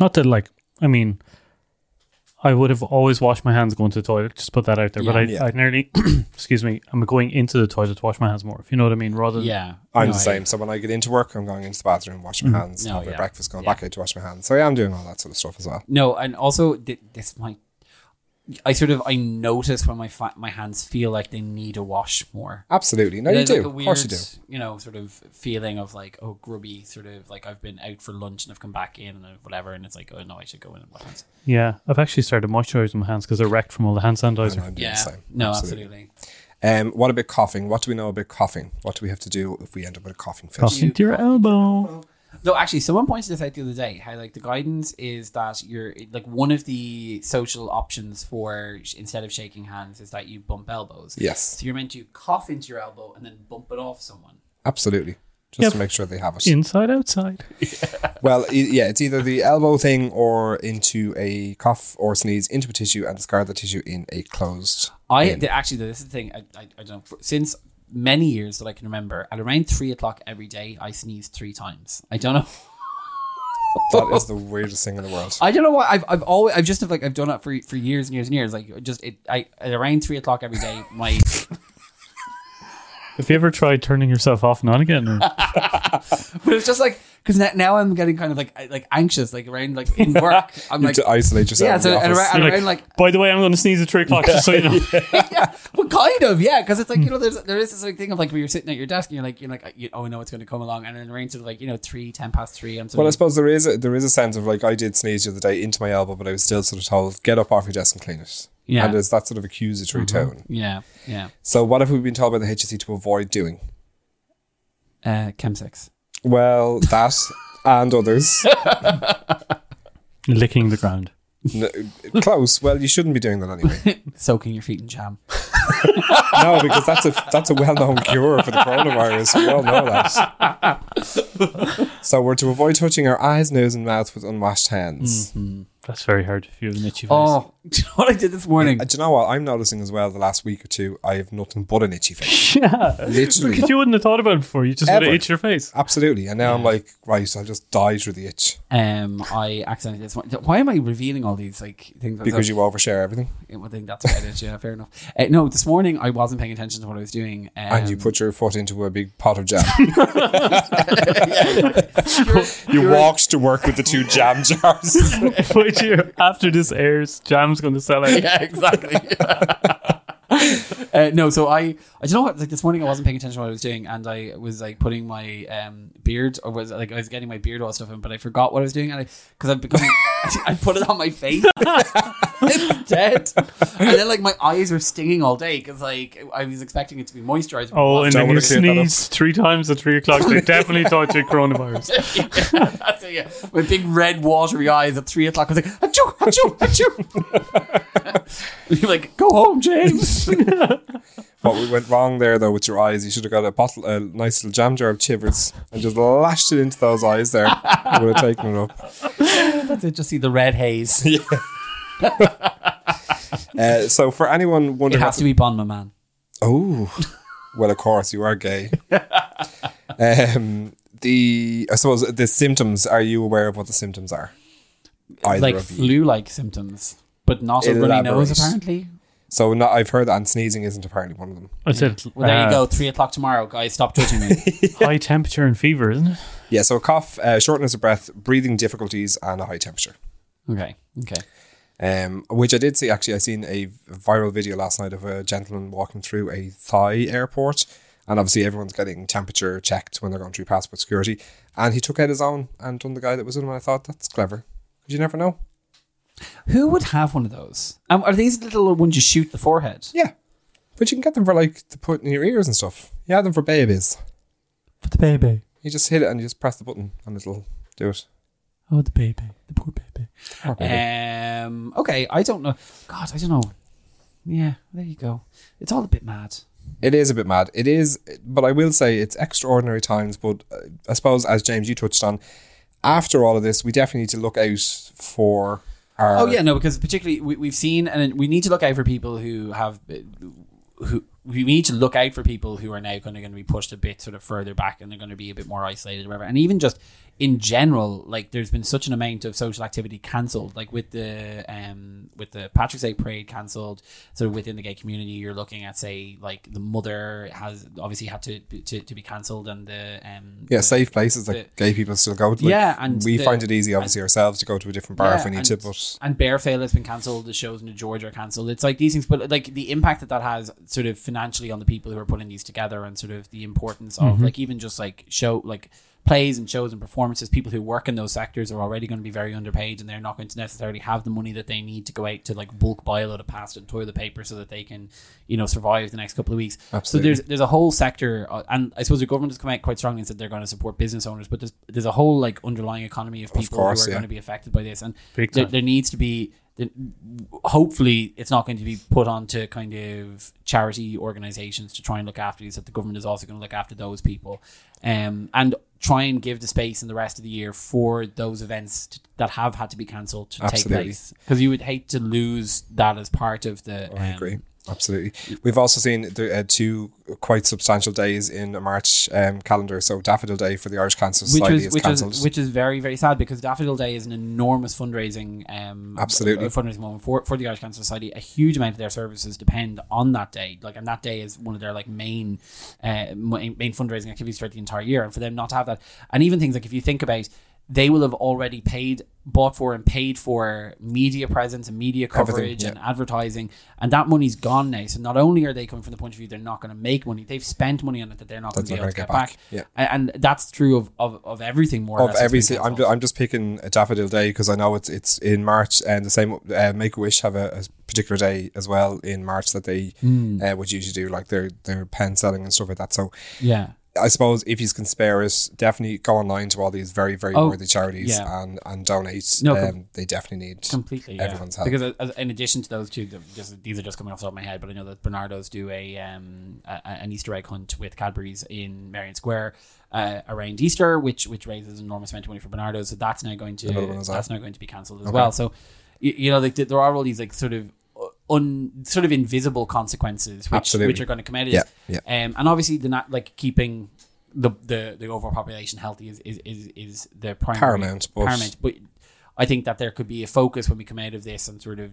C: Not that like I mean, I would have always washed my hands going to the toilet. Just put that out there. but I,
A: Yeah.
C: I nearly, excuse me, I'm going into the toilet to wash my hands more. If you know what I mean, rather than
B: Yeah,
A: I'm
B: No,
A: the
B: I-
A: same. So when I get into work, I'm going into the bathroom, wash my mm-hmm. hands,
B: No,
A: have my
B: yeah.
A: breakfast, going
B: Yeah.
A: back out to wash my hands. So yeah, I am doing all that sort of stuff as well.
B: No, and also th- this might. I sort of I notice when my fa- my hands feel like they need a wash more.
A: Absolutely. No, you do.
B: like a
A: of course you do.
B: you know, sort of feeling of like oh grubby, sort of like I've been out for lunch and I've come back in and whatever, and it's like oh no, I should go in and wash hands.
C: yeah, I've actually started moisturising my hands because they're wrecked from all the hand
A: I know,
C: sanitizer.
B: Yeah,
A: the same.
B: no, absolutely.
A: Um, what about coughing? What do we know about coughing? What do we have to do if we end up with a coughing fit?
C: Coughing to your elbow.
B: No, actually, someone pointed this out the other day. How like the guidance is that you're like one of the social options for instead of shaking hands is that you bump elbows.
A: Yes,
B: So you're meant to cough into your elbow and then bump it off someone.
A: absolutely. Just
C: Yep.
A: to make sure they have it.
C: Inside, outside.
A: Well, e- yeah, it's either the elbow thing or into a cough or sneeze into a tissue and discard the tissue in a closed.
B: I
A: bin.
B: the, actually this is the thing. I, I, I don't know since many years that I can remember. At around three o'clock every day, I sneeze three times. I don't know.
A: That is the weirdest thing in the world.
B: I don't know why. I've I've always I've just have, like I've done it for for years and years and years. Like just it. I at around three o'clock every day. My
C: Have you ever tried turning yourself off and on again?
B: But it's just like because now, now I'm getting kind of like like anxious like around like in work. I'm
A: You
B: like
A: to isolate yourself.
B: yeah. So and around, and
C: You're
B: around
C: like,
B: like
C: by the way, I'm going to sneeze at three o'clock, just so you know.
B: yeah, well, kind of, yeah, because it's like you know, there's there is this like thing of like where you're sitting at your desk and you're like you're like you, oh, I know it's going to come along, and then around sort of like you know three, ten past three, I'm sort
A: Well, I suppose there is a, there is a sense of like I did sneeze the other day into my elbow, but I was still sort of told get up off your desk and clean it.
B: Yeah.
A: and there's that sort of accusatory tone.
B: yeah, yeah.
A: So, what have we been told by the HSE to avoid doing?
B: Uh, chemsex.
A: Well, that and others.
C: Licking the ground.
A: N- close. Well, you shouldn't be doing that anyway.
B: soaking your feet in jam.
A: No, because that's a that's a well known cure for the coronavirus. We all know that. so we're to avoid touching our eyes, nose, and mouth with unwashed hands. Mm-hmm.
C: That's very hard if you have an itchy face.
B: Oh, do you know what I did this morning?
A: And do you know what? I'm noticing as well the last week or two, I have nothing but an itchy face.
C: yeah.
A: Literally.
C: Because you wouldn't have thought about it before. You just would
A: Ever.
C: have itched your face.
A: Absolutely. And now I'm like, right, so I'll just die through the itch
B: Um, I accidentally did this morning. Why am I revealing all these like things?
A: because you overshare everything.
B: I think that's about it. Yeah, fair enough. Uh, no, this morning I wasn't paying attention to what I was doing, um,
A: And you put your foot into a big pot of jam. you walked to work with the two jam jars.
C: You, after this airs, Jam's going to sell out.
B: yeah, exactly. uh, no, so I, I don't know what. Like this morning, I wasn't paying attention to what I was doing, and I was like putting my um beard, or was like I was getting my beard oil stuff in, but I forgot what I was doing, and I because I've become, I put it on my face instead, and then like my eyes were stinging all day because like I was expecting it to be moisturized. but
C: Oh, and then you
A: clear that up.
C: sneezed three times at three o'clock. They definitely thought you had coronavirus.
B: That's it, yeah. My big red watery eyes at three o'clock. I was like, achoo, achoo, achoo. You're like, go home, James.
A: what we went wrong there, though, with your eyes, you should have got a bottle, a nice little jam jar of Chivers and just lashed it into those eyes there. I would have taken it up.
B: That's it. Just see the red haze.
A: Uh, so, for anyone
B: It
A: wondering,
B: has to be Bonne Maman.
A: Oh, well, of course, you are gay. um, the I suppose the symptoms. Are you aware of what the symptoms are? Either
B: like
A: of you.
B: flu-like symptoms, but not a runny nose.
A: Elaborate.
B: Apparently.
A: So, not, I've heard that, and sneezing isn't apparently one of them.
C: I said,
B: Well, there
C: uh,
B: you go. Three o'clock tomorrow, guys. Stop judging me.
C: High temperature and fever, isn't it?
A: Yeah, so a cough, uh, shortness of breath, breathing difficulties, and a high temperature.
B: okay. Okay.
A: Um, which I did see actually. I seen a viral video last night of a gentleman walking through a Thai airport, and obviously everyone's getting temperature checked when they're going through passport security. And he took out his own and done the guy that was in him. And I thought that's clever because you never know.
B: Who would have one of those? Um, are these little ones you shoot the forehead?
A: Yeah, but you can get them for like to put in your ears and stuff. You have them for babies.
C: For the baby.
A: You just hit it and you just press the button and it'll do it.
C: Oh, the baby. The poor baby.
A: Poor baby.
B: Um. Okay. I don't know. God, I don't know. Yeah. There you go. It's all a bit mad.
A: It is a bit mad. It is, but I will say it's extraordinary times. But uh, I suppose, as James you touched on, after all of this, we definitely need to look out for our.
B: Oh yeah, no, because particularly we, we've seen, and we need to look out for people who have, who we need to look out for people who are now kind of going to be pushed a bit sort of further back and they're going to be a bit more isolated or whatever. And even just in general, like there's been such an amount of social activity cancelled, like with the um with the Patrick's Day parade cancelled. So within the gay community, you're looking at say like the mother has obviously had to to, to be cancelled and the um
A: Yeah,
B: the-
A: safe places that gay people still go to. Like,
B: Yeah, and
A: we
B: the-
A: find it easy, obviously, ourselves to go to a different bar
B: Yeah,
A: if we need
B: and,
A: to. But
B: and Bear Bearfail has been cancelled. The shows in the George are cancelled. It's like these things, but like the impact that that has, sort of financially on the people who are putting these together, and sort of the importance of like even just like show like plays and shows and performances. People who work in those sectors are already going to be very underpaid, and they're not going to necessarily have the money that they need to go out to like bulk buy a load of pasta and toilet paper so that they can, you know, survive the next couple of weeks.
A: Absolutely.
B: So there's there's a whole sector, uh, and I suppose the government has come out quite strongly and said they're going to support business owners, but there's there's a whole like underlying economy of people
A: course,
B: who are
A: yeah.
B: going to be affected by this, and there, there needs to be. Hopefully, it's not going to be put onto kind of charity organizations to try and look after these. That the government is also going to look after those people, um, and try and give the space in the rest of the year for those events to, that have had to be cancelled to
A: Absolutely.
B: take place. Because you would hate to lose that as part of the.
A: I
B: um,
A: agree. Absolutely. We've also seen the, uh, two quite substantial days in a March um, calendar. So Daffodil Day for the Irish Cancer
B: which
A: Society
B: is
A: is cancelled.
B: which is very very sad because Daffodil Day is an enormous fundraising um
A: Absolutely.
B: fundraising moment for, for the Irish Cancer Society. A huge amount of their services depend on that day. Like and that day is one of their like main uh main, main fundraising activities throughout the entire year. And for them not to have that, and even things like if you think about. They will have already paid, bought for, and paid for media presence and media
A: Everything,
B: coverage
A: yeah.
B: and advertising, and that money's gone now. So not only are they coming from the point of view they're not going to make money, they've spent money on it that they're not going to be able to get back.
A: back. Yeah.
B: A- and that's true of, of, of everything more
A: of
B: less that's
A: every,
B: been
A: si- I'm, ju- I'm just picking a Daffodil Day because I know it's it's in March and the same uh, Make a Wish have a, a particular day as well in March that they
B: Hmm.
A: uh, would usually do like their their pen selling and stuff like that. So
B: yeah
A: I suppose if you can spare it, definitely go online to all these very very
B: Oh,
A: worthy charities
B: yeah.
A: and and donate.
B: No,
A: um, they definitely need
B: completely yeah.
A: everyone's help.
B: because as, as- in addition to those two just, these are just coming off the top of my head but I know that Barnardos do a um a, an Easter egg hunt with Cadbury's in Merrion Square uh, around Easter which which raises an enormous amount of money for Barnardos so that's now going to that's now going to be cancelled as well so you, you know like there are all these like sort of un sort of invisible consequences which
A: Absolutely.
B: which are going to come out of
A: Yeah,
B: this.
A: yeah.
B: Um, and obviously the not like keeping the, the the overall population healthy is is, is, is the primary
A: Paramount, but-
B: paramount. But I think that there could be a focus when we come out of this and sort of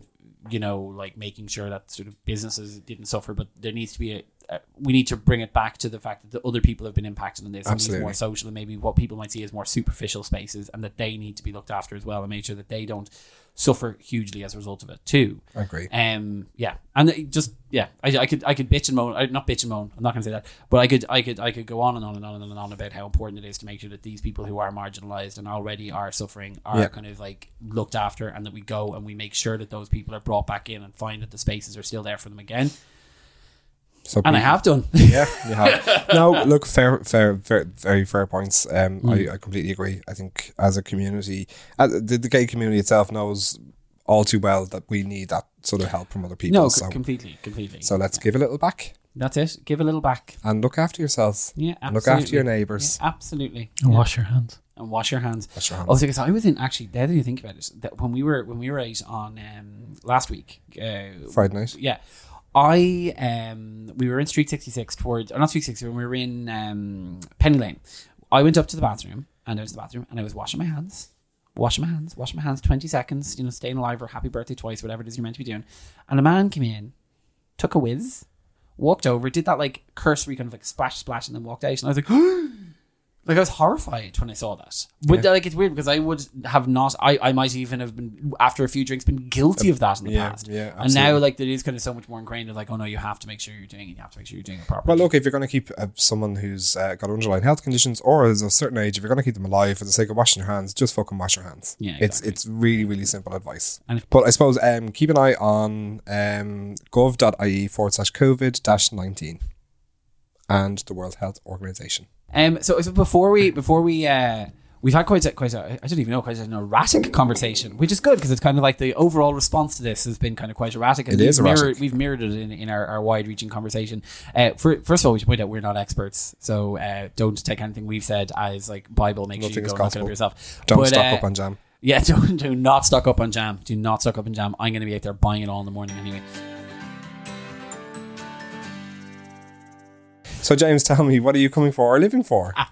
B: you know like making sure that sort of businesses didn't suffer, but there needs to be a. Uh, we need to bring it back to the fact that the other people have been impacted on this and these more social and maybe what people might see as more superficial spaces and that they need to be looked after as well and make sure that they don't suffer hugely as a result of it too.
A: I agree.
B: Um, yeah, and just yeah, I, I could I could bitch and moan, I, not bitch and moan. I'm not going to say that, but I could I could I could go on and on and on and on about how important it is to make sure that these people who are marginalized and already are suffering are
A: Yeah.
B: kind of like looked after, and that we go and we make sure that those people are brought back in and find that the spaces are still there for them again.
A: So
B: And I have done.
A: yeah, you have. no, look, fair, fair, fair, very fair points. Um,
B: Mm.
A: I, I completely agree. I think as a community, uh, the, the gay community itself knows all too well that we need that sort of help from other people.
B: no,
A: so,
B: completely, completely.
A: so let's give a little back
B: That's it. Give a little back.
A: and look after yourselves.
B: Yeah,
A: And look after your neighbours.
B: Yeah, absolutely.
C: And
B: Yeah.
C: wash your hands.
B: and wash your hands.
A: Wash your hands.
B: Also, because I was in actually. The other thing you think about it, that when we were when we were out on um, last week, uh,
A: Friday night.
B: yeah, I um we were in Street sixty six towards or not Street sixty when we were in um Penny Lane. I went up to the bathroom and I was in the bathroom and I was washing my hands, washing my hands, washing my hands, twenty seconds, you know, staying alive or happy birthday twice, whatever it is you're meant to be doing. And a man came in, took a whiz, walked over, did that like cursory kind of like splash splash, and then walked out. And I was like. Like I was horrified when I saw that, but like it's weird because I would have not. I, I might even have been after a few drinks been guilty of that in the
A: yeah,
B: past.
A: yeah,
B: and now like there is kind of so much more ingrained of like, oh no, you have to make sure you're doing it. You have to make sure you're doing it properly.
A: Well, look, if you're going to keep uh, someone who's uh, got underlying health conditions or is of a certain age, if you're going to keep them alive for the sake of washing your hands, just fucking wash your hands.
B: Yeah,
A: it's
B: exactly.
A: it's really really simple advice.
B: And if-
A: but I suppose um, keep an eye on um, gov.ie forward slash COVID dash nineteen and the World Health Organization.
B: Um, so, so before we before we uh, we've had quite a, quite a I don't even know quite an erratic conversation, which is good because it's kind of like the overall response to this has been kind of quite erratic. And
A: It
B: we've
A: erratic.
B: Mirrored, we've mirrored it in, in our, our wide reaching conversation. Uh, for, first of all, we should point out we're not experts, so uh, don't take anything we've said as like Bible. Make
A: Nothing
B: sure you go and look it up yourself.
A: Don't
B: But,
A: stock
B: uh,
A: up on jam.
B: Yeah, don't do not stock up on jam. Do not stock up on jam. I'm going to be out there buying it all in the morning anyway.
A: So James, tell me, what are you coming for or living for?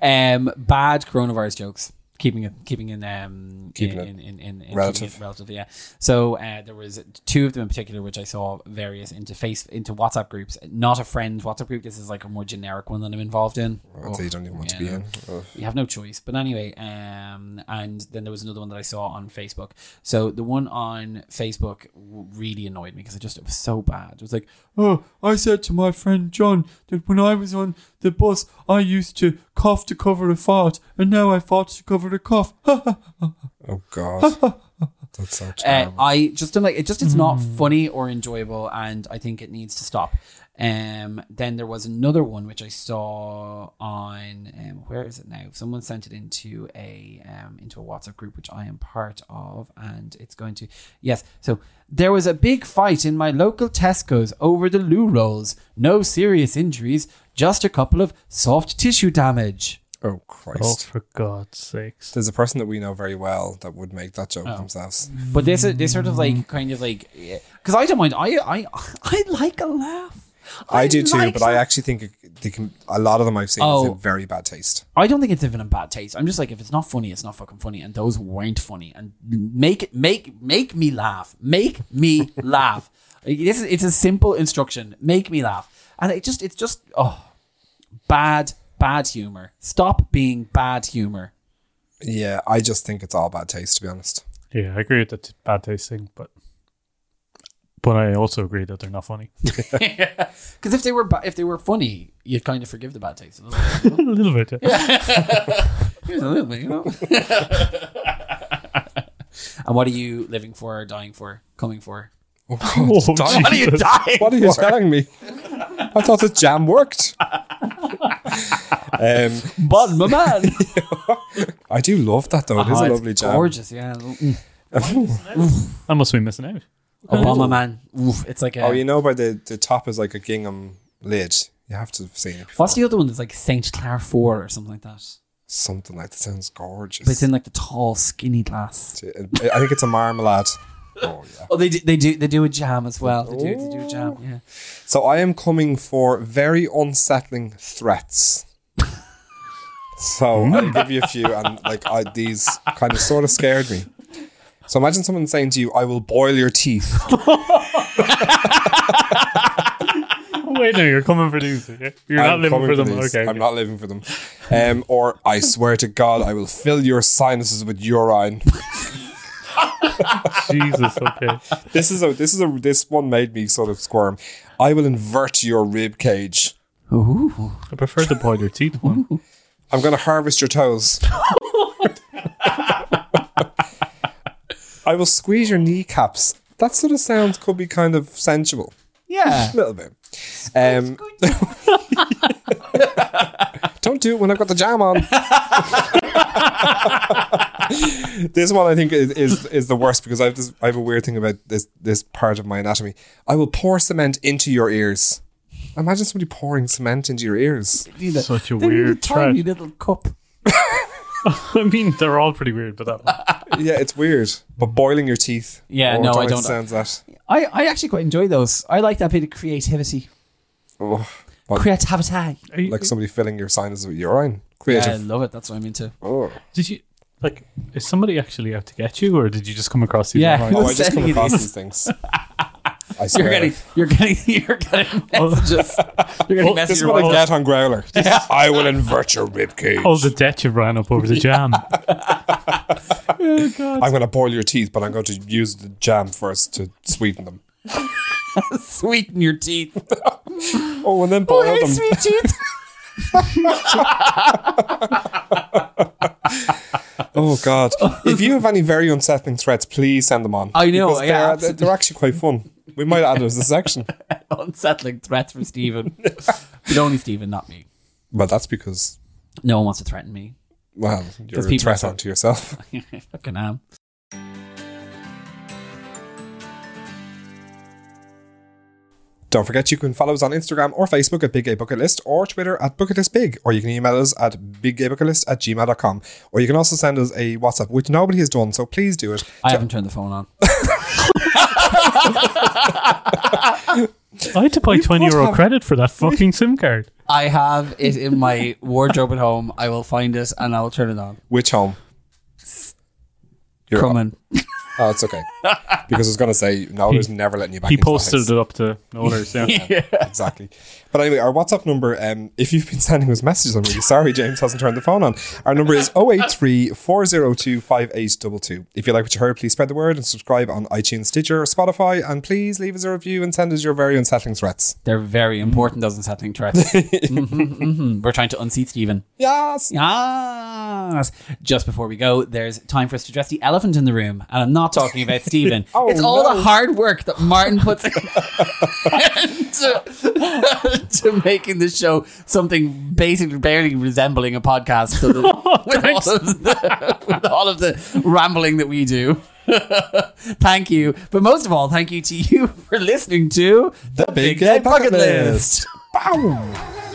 B: Um, bad coronavirus jokes. Keeping it, keeping in, um,
A: Keeping
B: in, in, in, in,
A: relative.
B: relative, yeah. So uh, there was two of them in particular, which I saw various into face into WhatsApp groups. Not a friend WhatsApp group. This is like a more generic one that I'm involved in.
A: I'd you don't even want to be in. Ugh.
B: You have no choice. But anyway, um, and then there was another one that I saw on Facebook. So the one on Facebook really annoyed me because it just it was so bad. It was like, oh, I said to my friend John that when I was on the bus, I used to cough to cover a fart, and now I fart to cover the cough.
A: Oh God, that's so
B: Uh,
A: terrible.
B: I just don't like it. Just it's not funny or enjoyable, and I think it needs to stop. Um, then there was another one which I saw on um, where is it now? Someone sent it into a um, into a WhatsApp group which I am part of, and it's going to yes. So there was a big fight in my local Tesco's over the loo rolls. No serious injuries, just a couple of soft tissue damage.
A: oh Christ!
C: Oh,
A: Christ.
C: for God's sakes.
A: There's a person that we know very well that would make that
B: Oh.
A: joke themselves.
B: But this this sort of like kind of like because I don't mind. I I I like a laugh.
A: I, do too,
B: like
A: but I actually think they can. A lot of them I've seen is
B: Oh.
A: in very bad taste.
B: I don't think it's even in bad taste. I'm just like if it's not funny, it's not fucking funny, and those weren't funny. And make it make make me laugh. Make me laugh. This is it's a simple instruction. Make me laugh, and it just it's just oh bad bad humor. Stop being bad humor.
A: Yeah, I just think it's all bad taste, to be honest.
C: Yeah, I agree with that bad tasting, but but I also agree that they're not funny.
B: Because if they were ba- if they were funny, you'd kind of forgive the bad taste a little bit.
C: a little bit. Yeah.
B: Here's a little bit, you know. and what are you living for, dying for, coming for?
A: Oh,
C: Oh,
A: dying.
B: What are you dying
A: What are you
B: for?
A: telling me? I thought the jam worked. um,
B: Bonne Maman.
A: I do love that though. It is
B: Oh,
A: a
B: it's
A: lovely jam.
B: Gorgeous, yeah.
C: I must be missing out.
B: Bonne Maman. Oof, it's like a.
A: Oh, you know, by the the top is like a gingham lid. You have to have seen it. Before.
B: What's the other one that's like Saint Dalfour or something like that?
A: Something like that sounds gorgeous.
B: But it's in like the tall, skinny glass.
A: I think it's a marmalade. Oh yeah.
B: Oh, they do, they do they do a jam as well. They do they do a jam. Oh. Yeah.
A: So I am coming for very unsettling threats. So I'll give you a few, and like I, these kind of sort of scared me. So imagine someone saying to you, "I will boil your teeth."
C: Wait, no, you're coming for these. okay? You're not
A: I'm
C: living for them.
A: these.
C: Okay.
A: I'm not living for them. Um, or I swear to God, I will fill your sinuses with urine.
C: Jesus. Okay.
A: This is a this is a this one made me sort of squirm. I will invert your rib cage.
B: Ooh.
C: I prefer the boil your teeth one.
A: I'm going to harvest your toes. I will squeeze your kneecaps. That sort of sounds could be kind of sensual.
B: Yeah.
A: A little bit. Um, don't do it when I've got the jam on. this one I think is, is is the worst because I have this I have a weird thing about this this part of my anatomy. I will pour cement into your ears. Imagine somebody pouring cement into your ears.
C: Such a
B: They need a
C: weird
B: tiny little cup.
C: I mean, they're all pretty weird, but that one.
A: Yeah, it's weird. But boiling your teeth.
B: Yeah, no, I don't-
A: Sounds that.
B: I, I actually quite enjoy those. I like that bit of creativity.
A: Oh, what,
B: Creativity.
C: You-
A: like somebody filling your sinuses with urine.
B: Yeah, I love it. That's what I'm into.
A: Oh.
C: Did you like? Is somebody actually out to get you, or did you just come across these?
B: Yeah.
A: Oh, I just come across
B: these.
A: these things. I swear.
B: You're getting, you're getting, you're getting messages. You're getting
C: Oh,
A: this is
B: messages.
A: what I
B: all-
A: get on Growlr. I will invert your rib cage.
C: Oh, the debt you ran up over the jam.
A: Oh, I'm going to boil your teeth, but I'm going to use the jam first to sweeten them.
B: Sweeten your teeth.
A: Oh, and then boil them.
B: sweet teeth.
A: Oh God! if you have any very unsettling threats, please send them on.
B: I know,
A: Because
B: yeah,
A: they're,
B: absolutely.
A: they're actually quite fun. We might add it as a section.
B: Unsettling threats for Stephen. but only Stephen, not me.
A: But that's because,
B: No one wants to threaten me.
A: well, you're a
B: people are
A: threat onto yourself.
B: Fucking am.
A: Don't forget you can follow us on Instagram or Facebook at Big Gay Bucket List or Twitter at Bucket List Big, or you can email us at biggaybucketlist at gmail.com. Or you can also send us a WhatsApp, which nobody has done, so please do it.
B: I haven't turned the phone on.
C: I had to buy twenty
A: both
C: euro
A: have-
C: credit for that fucking SIM card.
B: I have it in my wardrobe at home. I will find it and I will turn it on.
A: Which home? You're-
B: Coming.
A: Oh, it's okay. Because I was going to say, no, there's never letting you back
C: He
A: into the
C: posted
A: house.
C: it up to Nollers, yeah.
A: exactly. But anyway, our WhatsApp number, um, if you've been sending us messages, I'm really sorry James hasn't turned the phone on. Our number is 083 402 5822. If you like what you heard, please spread the word and subscribe on iTunes, Stitcher, or Spotify. And please leave us a review and send us your very unsettling threats.
B: They're very important, those unsettling threats. Mhm, mhm. We're trying to unseat Stephen.
A: Yes.
B: Yes. Just before we go, there's time for us to address the elephant in the room. And I'm not talking about Stephen.
A: Oh,
B: it's all
A: no.
B: the hard work that Martin puts into to making this show something basically barely resembling a podcast. So that, oh, with, all of the, with all of the rambling that we do. thank you. But most of all, thank you to you for listening to
A: The Big Gay Bucket List. Bow.